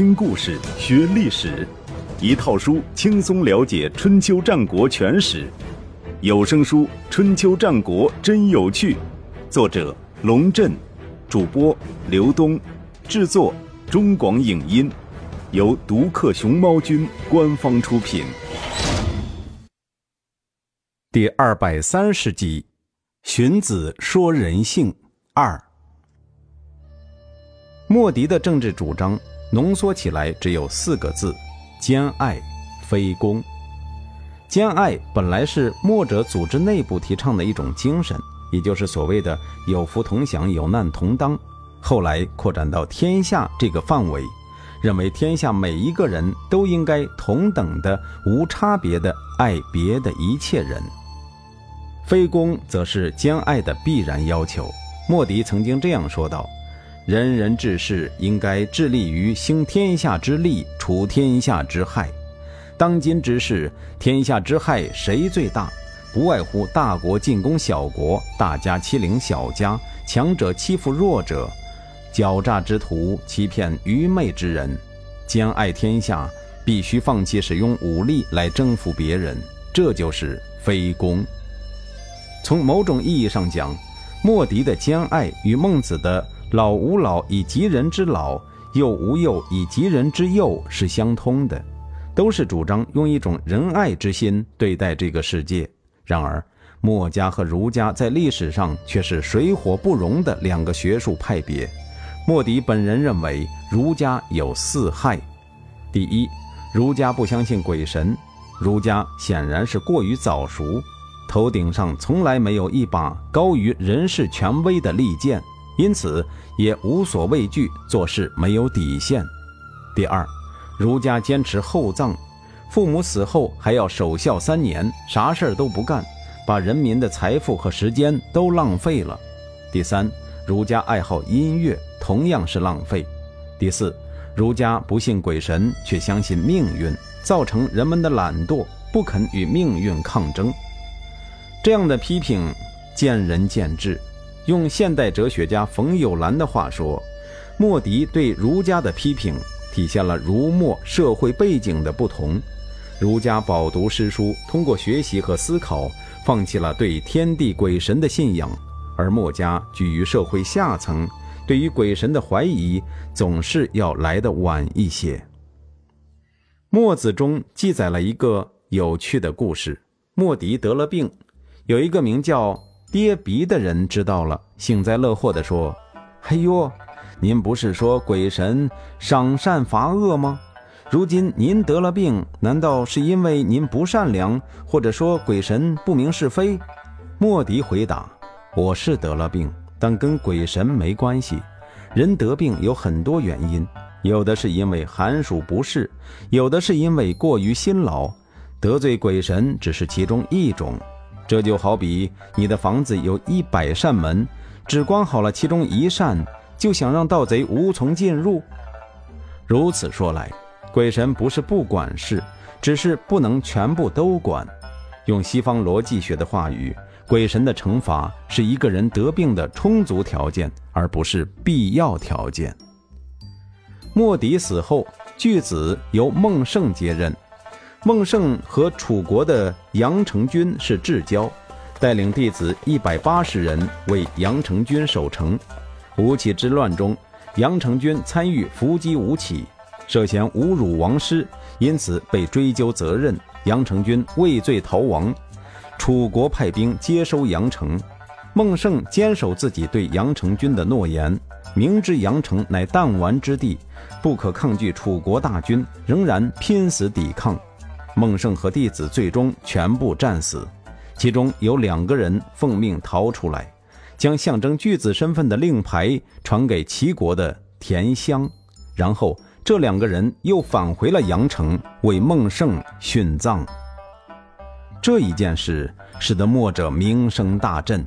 听故事学历史，一套书轻松了解春秋战国全史。有声书《春秋战国真有趣》，作者龙震，主播刘东，制作中广影音，由独克熊猫君官方出品。第二百三十集，荀子说人性二。莫迪的政治主张浓缩起来只有四个字：兼爱，非攻。兼爱本来是墨者组织内部提倡的一种精神，也就是所谓的“有福同享，有难同当”。后来扩展到天下这个范围，认为天下每一个人都应该同等的、无差别的爱别的一切人。非攻则是兼爱的必然要求。莫迪曾经这样说道。人人治世应该致力于兴天下之利，除天下之害。当今之世，天下之害谁最大？不外乎大国进攻小国，大家欺凌小家，强者欺负弱者，狡诈之徒欺骗愚昧之人。兼爱天下，必须放弃使用武力来征服别人，这就是非攻。从某种意义上讲，莫迪的兼爱与孟子的。老吾老以及人之老，幼吾幼以及人之幼是相通的，都是主张用一种仁爱之心对待这个世界。然而，墨家和儒家在历史上却是水火不容的两个学术派别。莫迪本人认为，儒家有四害：第一，儒家不相信鬼神，儒家显然是过于早熟，头顶上从来没有一把高于人世权威的利剑。因此也无所畏惧，做事没有底线。第二，儒家坚持厚葬，父母死后还要守孝三年，啥事儿都不干，把人民的财富和时间都浪费了。第三，儒家爱好音乐，同样是浪费。第四，儒家不信鬼神，却相信命运，造成人们的懒惰，不肯与命运抗争。这样的批评，见仁见智。用现代哲学家冯友兰的话说，莫迪对儒家的批评体现了儒墨社会背景的不同。儒家饱读诗书，通过学习和思考，放弃了对天地鬼神的信仰；而墨家居于社会下层，对于鬼神的怀疑总是要来得晚一些。《墨子》中记载了一个有趣的故事：莫迪得了病，有一个名叫。跌鼻的人知道了，幸灾乐祸地说：“哎呦，您不是说鬼神赏善罚恶吗？如今您得了病，难道是因为您不善良，或者说鬼神不明是非？”莫迪回答：“我是得了病，但跟鬼神没关系。人得病有很多原因，有的是因为寒暑不适，有的是因为过于辛劳，得罪鬼神只是其中一种。”这就好比你的房子有一百扇门，只关好了其中一扇，就想让盗贼无从进入。如此说来，鬼神不是不管事，只是不能全部都管。用西方逻辑学的话语，鬼神的惩罚是一个人得病的充足条件，而不是必要条件。莫迪死后，巨子由孟胜接任。孟胜和楚国的杨成军是至交，带领弟子一百八十人为杨成军守城。吴起之乱中，杨成军参与伏击吴起，涉嫌侮辱王师，因此被追究责任。杨成军畏罪逃亡，楚国派兵接收杨成。孟胜坚守自己对杨成军的诺言，明知杨成乃弹丸之地，不可抗拒楚国大军，仍然拼死抵抗。孟胜和弟子最终全部战死，其中有两个人奉命逃出来，将象征巨子身份的令牌传给齐国的田襄，然后这两个人又返回了阳城为孟胜殉葬。这一件事使得墨者名声大振，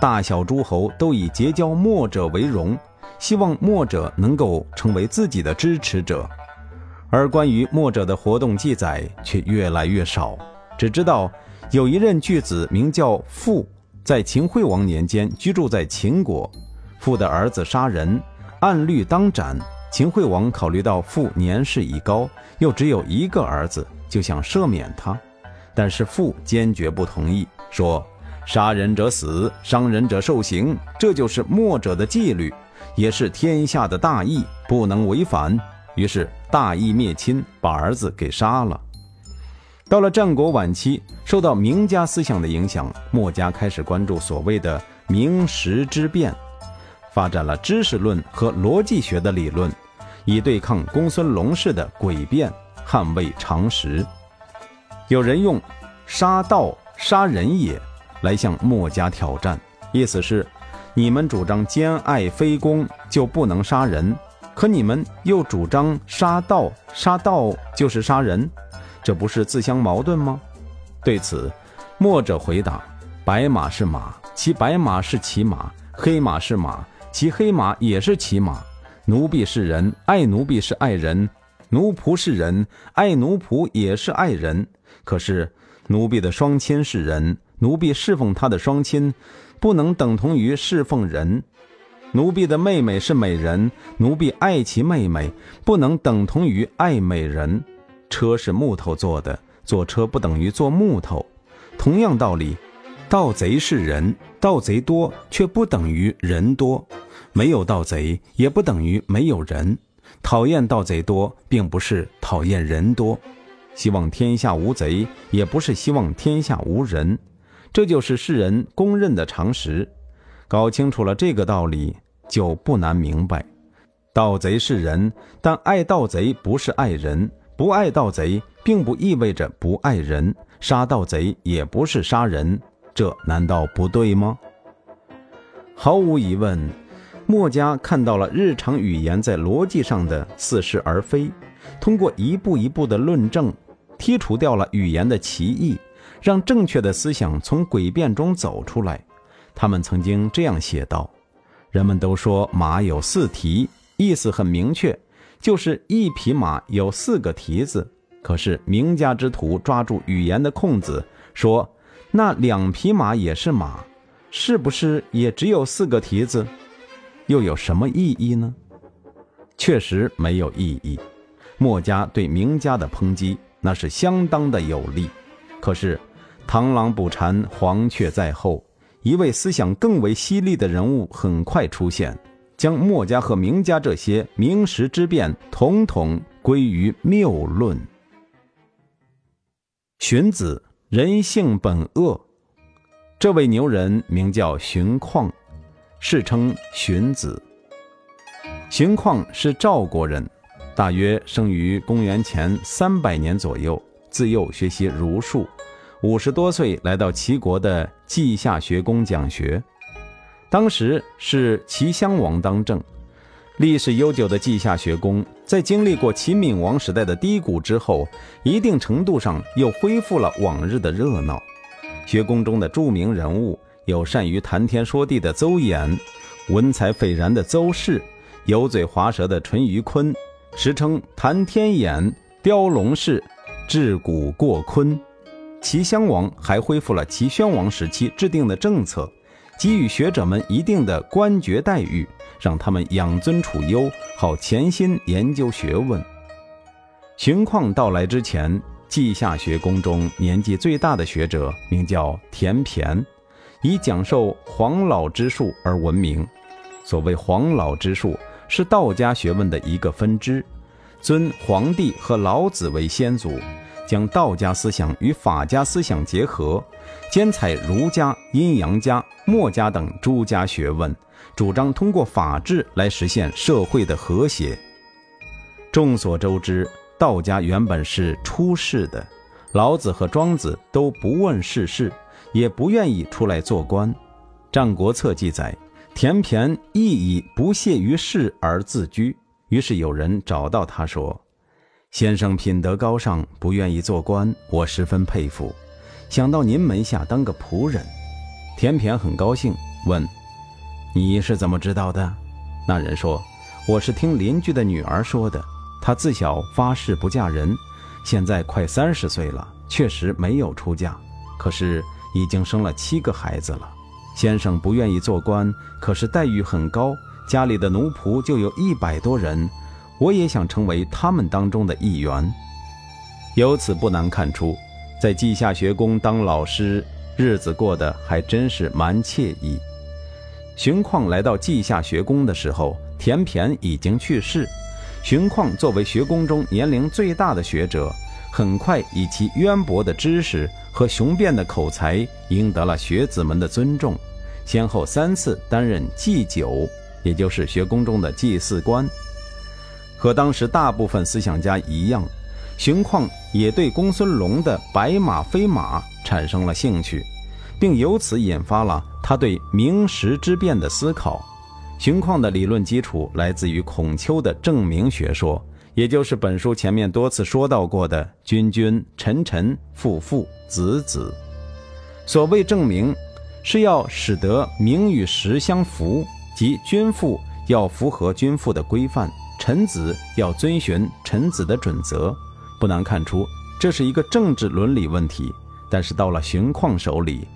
大小诸侯都以结交墨者为荣，希望墨者能够成为自己的支持者。而关于墨者的活动记载却越来越少，只知道有一任巨子名叫傅，在秦惠王年间居住在秦国。傅的儿子杀人，按律当斩，秦惠王考虑到父年事已高，又只有一个儿子，就想赦免他，但是父坚决不同意，说：“杀人者死，伤人者受刑，这就是墨者的纪律，也是天下的大义，不能违反。”于是大义灭亲，把儿子给杀了。到了战国晚期，受到名家思想的影响，墨家开始关注所谓的名实之辩。发展了知识论和逻辑学的理论，以对抗公孙龙式的诡辩，捍卫常识。有人用“杀道杀人也”来向墨家挑战，意思是：你们主张兼爱非攻就不能杀人，可你们又主张杀道，杀道就是杀人，这不是自相矛盾吗？对此，墨者回答：“白马是马，骑白马是骑马；黑马是马。”骑黑马也是骑马，奴婢是人，爱奴婢是爱人；奴仆是人，爱奴仆也是爱人。可是奴婢的双亲是人，奴婢侍奉他的双亲，不能等同于侍奉人；奴婢的妹妹是美人，奴婢爱其妹妹，不能等同于爱美人。车是木头做的，坐车不等于坐木头。同样道理，盗贼是人，盗贼多却不等于人多。没有盗贼，也不等于没有人。讨厌盗贼多，并不是讨厌人多；希望天下无贼，也不是希望天下无人。这就是世人公认的常识。搞清楚了这个道理，就不难明白：盗贼是人，但爱盗贼不是爱人；不爱盗贼，并不意味着不爱人；杀盗贼也不是杀人。这难道不对吗？毫无疑问。墨家看到了日常语言在逻辑上的似是而非，通过一步一步的论证，剔除掉了语言的歧义，让正确的思想从诡辩中走出来。他们曾经这样写道：“人们都说马有四蹄，意思很明确，就是一匹马有四个蹄子。可是名家之徒抓住语言的空子，说那两匹马也是马，是不是也只有四个蹄子？”又有什么意义呢？确实没有意义。墨家对名家的抨击那是相当的有力。可是，螳螂捕蝉，黄雀在后。一位思想更为犀利的人物很快出现，将墨家和名家这些名实之辩统统归于谬论。荀子，人性本恶。这位牛人名叫荀况。世称荀子。荀况是赵国人，大约生于公元前三百年左右。自幼学习儒术，五十多岁来到齐国的稷下学宫讲学。当时是齐襄王当政，历史悠久的稷下学宫，在经历过齐闵王时代的低谷之后，一定程度上又恢复了往日的热闹。学宫中的著名人物。有善于谈天说地的邹衍，文采斐然的邹氏，油嘴滑舌的淳于髡，时称谈天眼、雕龙氏、治古过坤。齐襄王还恢复了齐宣王时期制定的政策，给予学者们一定的官爵待遇，让他们养尊处优，好潜心研究学问。荀况到来之前，稷下学宫中年纪最大的学者名叫田骈。以讲授黄老之术而闻名。所谓黄老之术，是道家学问的一个分支，尊黄帝和老子为先祖，将道家思想与法家思想结合，兼采儒家、阴阳家、墨家等诸家学问，主张通过法治来实现社会的和谐。众所周知，道家原本是出世的，老子和庄子都不问世事。也不愿意出来做官，《战国策》记载，田骈亦以不屑于世而自居。于是有人找到他说：“先生品德高尚，不愿意做官，我十分佩服。想到您门下当个仆人。”田骈很高兴，问：“你是怎么知道的？”那人说：“我是听邻居的女儿说的。她自小发誓不嫁人，现在快三十岁了，确实没有出嫁。可是……”已经生了七个孩子了，先生不愿意做官，可是待遇很高，家里的奴仆就有一百多人。我也想成为他们当中的一员。由此不难看出，在稷下学宫当老师，日子过得还真是蛮惬意。荀况来到稷下学宫的时候，田骈已经去世。荀况作为学宫中年龄最大的学者，很快以其渊博的知识和雄辩的口才，赢得了学子们的尊重，先后三次担任祭酒，也就是学宫中的祭祀官。和当时大部分思想家一样，荀况也对公孙龙的“白马非马”产生了兴趣，并由此引发了他对名实之辩的思考。荀况的理论基础来自于孔丘的证明学说，也就是本书前面多次说到过的“君君、臣臣、父父、子子”。所谓证明，是要使得名与实相符，即君父要符合君父的规范，臣子要遵循臣子的准则。不难看出，这是一个政治伦理问题。但是到了荀况手里，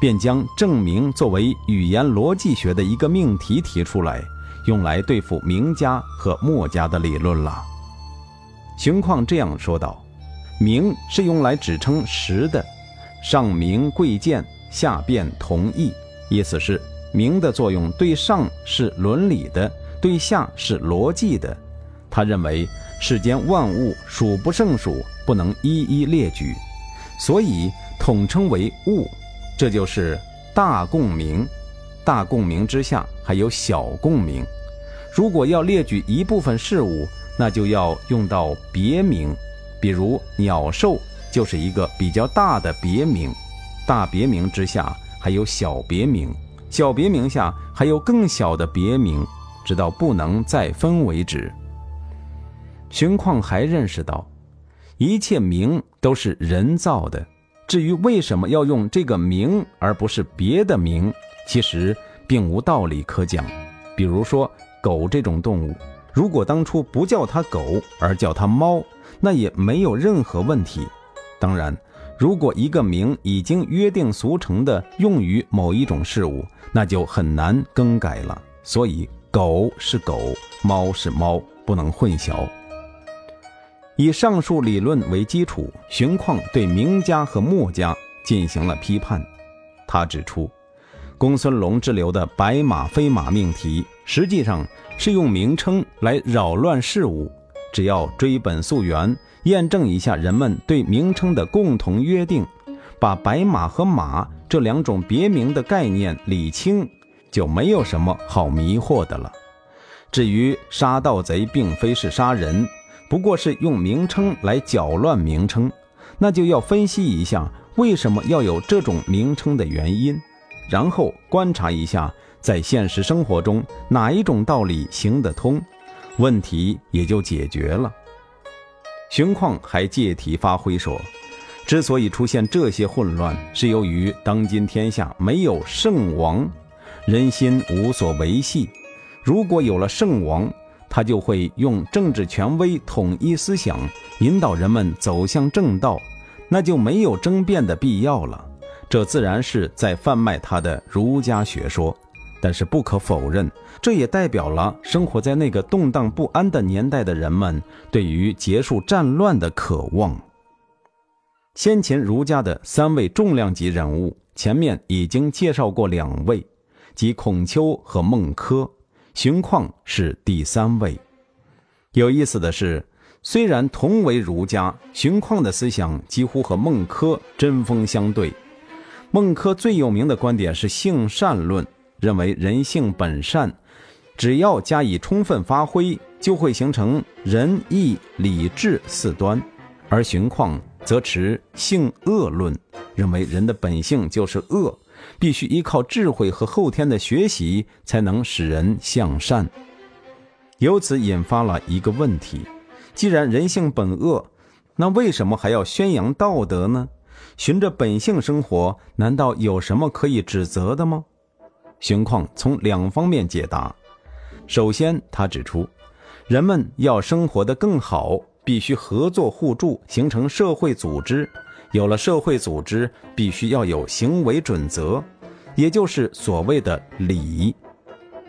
便将证明作为语言逻辑学的一个命题提出来，用来对付名家和墨家的理论了。荀况这样说道：“名是用来指称实的，上明贵贱，下辩同义。意思是名的作用对上是伦理的，对下是逻辑的。他认为世间万物数不胜数，不能一一列举，所以统称为物。”这就是大共鸣，大共鸣之下还有小共鸣。如果要列举一部分事物，那就要用到别名，比如鸟兽就是一个比较大的别名。大别名之下还有小别名，小别名下还有更小的别名，直到不能再分为止。荀况还认识到，一切名都是人造的。至于为什么要用这个名而不是别的名，其实并无道理可讲。比如说狗这种动物，如果当初不叫它狗而叫它猫，那也没有任何问题。当然，如果一个名已经约定俗成的用于某一种事物，那就很难更改了。所以，狗是狗，猫是猫，不能混淆。以上述理论为基础，荀况对名家和墨家进行了批判。他指出，公孙龙之流的“白马非马”命题，实际上是用名称来扰乱事物。只要追本溯源，验证一下人们对名称的共同约定，把白马和马这两种别名的概念理清，就没有什么好迷惑的了。至于杀盗贼，并非是杀人。不过是用名称来搅乱名称，那就要分析一下为什么要有这种名称的原因，然后观察一下在现实生活中哪一种道理行得通，问题也就解决了。荀况还借题发挥说，之所以出现这些混乱，是由于当今天下没有圣王，人心无所维系。如果有了圣王，他就会用政治权威统一思想，引导人们走向正道，那就没有争辩的必要了。这自然是在贩卖他的儒家学说。但是不可否认，这也代表了生活在那个动荡不安的年代的人们对于结束战乱的渴望。先秦儒家的三位重量级人物，前面已经介绍过两位，即孔丘和孟轲。荀况是第三位。有意思的是，虽然同为儒家，荀况的思想几乎和孟轲针锋相对。孟轲最有名的观点是性善论，认为人性本善，只要加以充分发挥，就会形成仁义礼智四端；而荀况则持性恶论，认为人的本性就是恶。必须依靠智慧和后天的学习，才能使人向善。由此引发了一个问题：既然人性本恶，那为什么还要宣扬道德呢？循着本性生活，难道有什么可以指责的吗？荀况从两方面解答。首先，他指出，人们要生活得更好，必须合作互助，形成社会组织。有了社会组织，必须要有行为准则，也就是所谓的礼。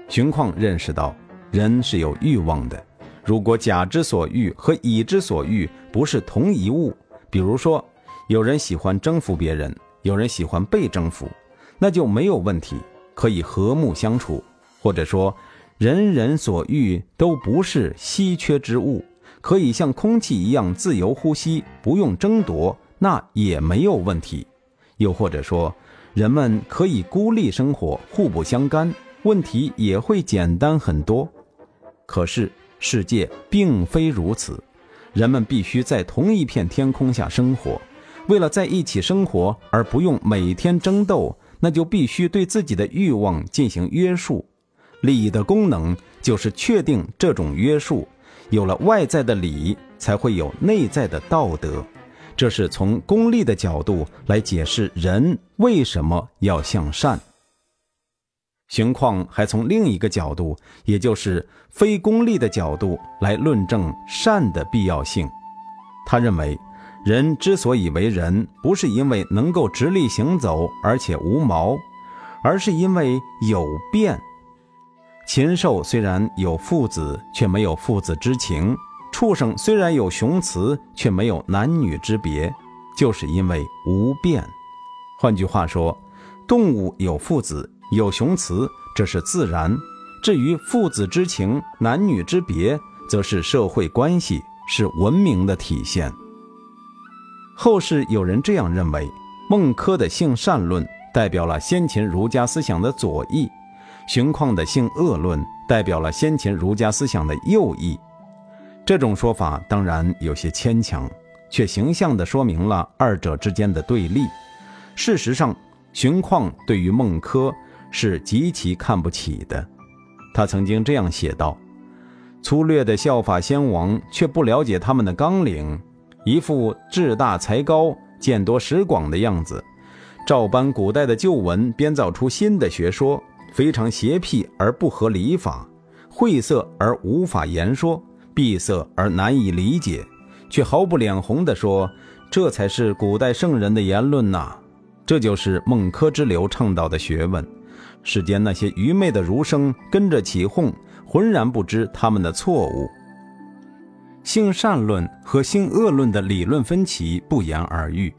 荀况认识到，人是有欲望的，如果甲之所欲和乙之所欲不是同一物，比如说有人喜欢征服别人，有人喜欢被征服，那就没有问题，可以和睦相处。或者说，人人所欲都不是稀缺之物，可以像空气一样自由呼吸，不用争夺，那也没有问题。又或者说，人们可以孤立生活，互不相干，问题也会简单很多。可是。世界并非如此，人们必须在同一片天空下生活。为了在一起生活而不用每天争斗，那就必须对自己的欲望进行约束。礼的功能就是确定这种约束。有了外在的礼，才会有内在的道德。这是从功利的角度来解释人为什么要向善。荀况还从另一个角度，也就是非功利的角度来论证善的必要性。他认为，人之所以为人，不是因为能够直立行走而且无毛，而是因为有变。禽兽虽然有父子，却没有父子之情；畜生虽然有雄雌，却没有男女之别，就是因为无变。换句话说，动物有父子。有雄雌，这是自然；至于父子之情、男女之别，则是社会关系，是文明的体现。后世有人这样认为：孟轲的性善论代表了先秦儒家思想的左翼，荀况的性恶论代表了先秦儒家思想的右翼。这种说法当然有些牵强，却形象地说明了二者之间的对立。事实上，荀况对于孟轲。是极其看不起的。他曾经这样写道：“粗略的效法先王，却不了解他们的纲领，一副志大才高、见多识广的样子，照搬古代的旧文，编造出新的学说，非常邪僻而不合礼法，晦涩而无法言说，闭塞而难以理解，却毫不脸红地说：这才是古代圣人的言论呐！这就是孟轲之流倡导的学问。”世间那些愚昧的儒生跟着起哄，浑然不知他们的错误。性善论和性恶论的理论分歧不言而喻，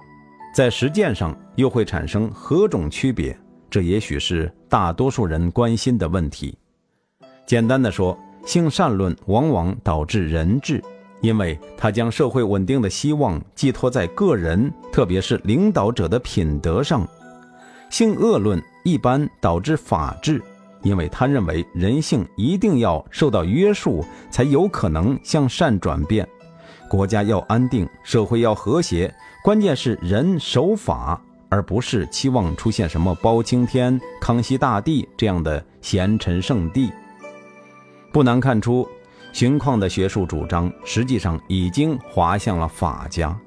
在实践上又会产生何种区别？这也许是大多数人关心的问题。简单的说，性善论往往导致人治，因为它将社会稳定的希望寄托在个人，特别是领导者的品德上。性恶论。一般导致法治，因为他认为人性一定要受到约束，才有可能向善转变。国家要安定，社会要和谐，关键是人守法，而不是期望出现什么包青天、康熙大帝这样的贤臣圣帝。不难看出，荀况的学术主张实际上已经滑向了法家。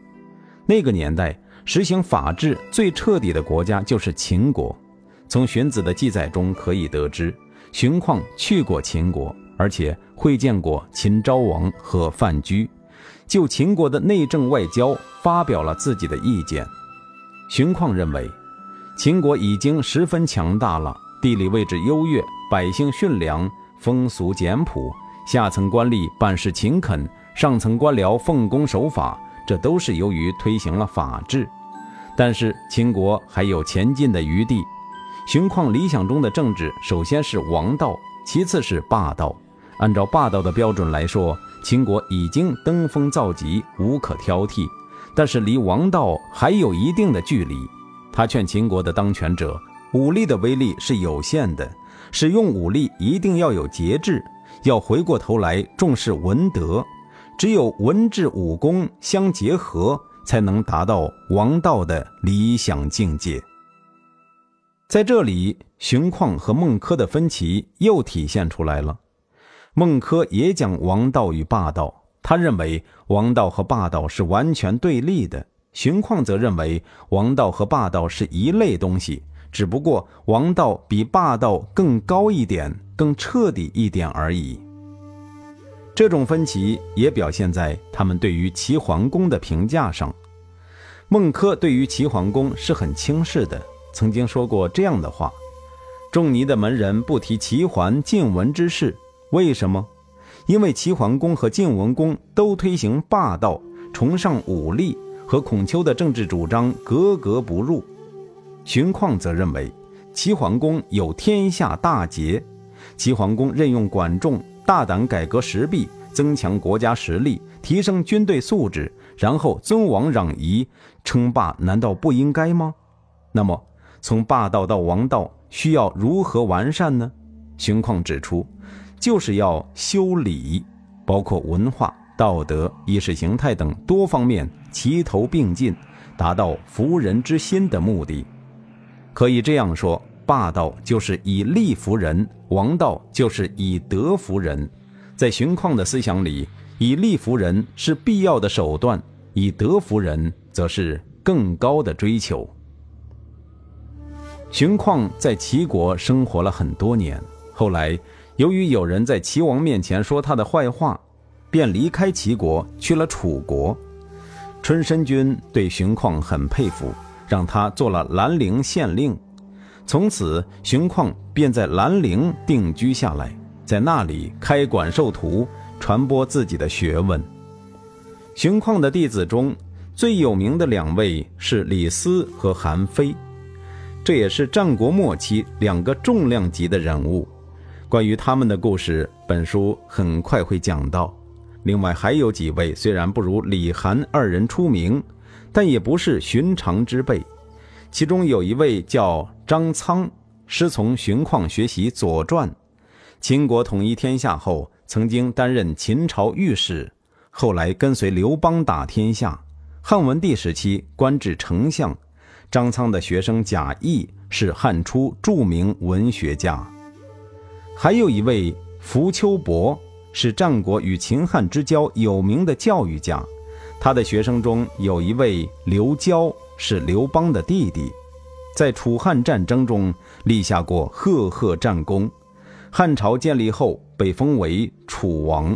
那个年代实行法治最彻底的国家就是秦国。从荀子的记载中可以得知，荀况去过秦国，而且会见过秦昭王和范雎，就秦国的内政外交发表了自己的意见。荀况认为，秦国已经十分强大了，地理位置优越，百姓驯良，风俗简朴，下层官吏办事勤恳，上层官僚奉公守法，这都是由于推行了法治。但是秦国还有前进的余地。荀况理想中的政治，首先是王道，其次是霸道。按照霸道的标准来说，秦国已经登峰造极，无可挑剔。但是离王道还有一定的距离。他劝秦国的当权者，武力的威力是有限的，使用武力一定要有节制，要回过头来重视文德。只有文治武功相结合，才能达到王道的理想境界。在这里，荀况和孟轲的分歧又体现出来了。孟轲也讲王道与霸道，他认为王道和霸道是完全对立的；荀况则认为王道和霸道是一类东西，只不过王道比霸道更高一点、更彻底一点而已。这种分歧也表现在他们对于齐桓公的评价上。孟轲对于齐桓公是很轻视的。曾经说过这样的话：“仲尼的门人不提齐桓晋文之事，为什么？因为齐桓公和晋文公都推行霸道，崇尚武力，和孔丘的政治主张格格不入。荀况则认为，齐桓公有天下大节，齐桓公任用管仲，大胆改革时弊，增强国家实力，提升军队素质，然后尊王攘夷，称霸难道不应该吗？那么，从霸道到王道需要如何完善呢？荀况指出。就是要修礼，包括文化、道德、意识形态等多方面齐头并进，达到服人之心的目的。可以这样说，霸道就是以利服人，王道就是以德服人。在荀况的思想里，以利服人是必要的手段，以德服人则是更高的追求。荀况在齐国生活了很多年，后来。由于有人在齐王面前说他的坏话，便离开齐国去了楚国。春申君对荀况很佩服，让他做了兰陵县令。从此，荀况便在兰陵定居下来，在那里开馆授徒，传播自己的学问。荀况的弟子中最有名的两位是李斯和韩非，这也是战国末期两个重量级的人物。关于他们的故事，本书很快会讲到。另外还有几位虽然不如李韩二人出名，但也不是寻常之辈。其中有一位叫张苍，师从荀况学习《左传》。秦国统一天下后，曾经担任秦朝御史，后来跟随刘邦打天下。汉文帝时期官至丞相。张苍的学生贾谊是汉初著名文学家。还有一位浮丘伯，是战国与秦汉之交有名的教育家。他的学生中有一位刘娇，是刘邦的弟弟，在楚汉战争中立下过赫赫战功。汉朝建立后，被封为楚王。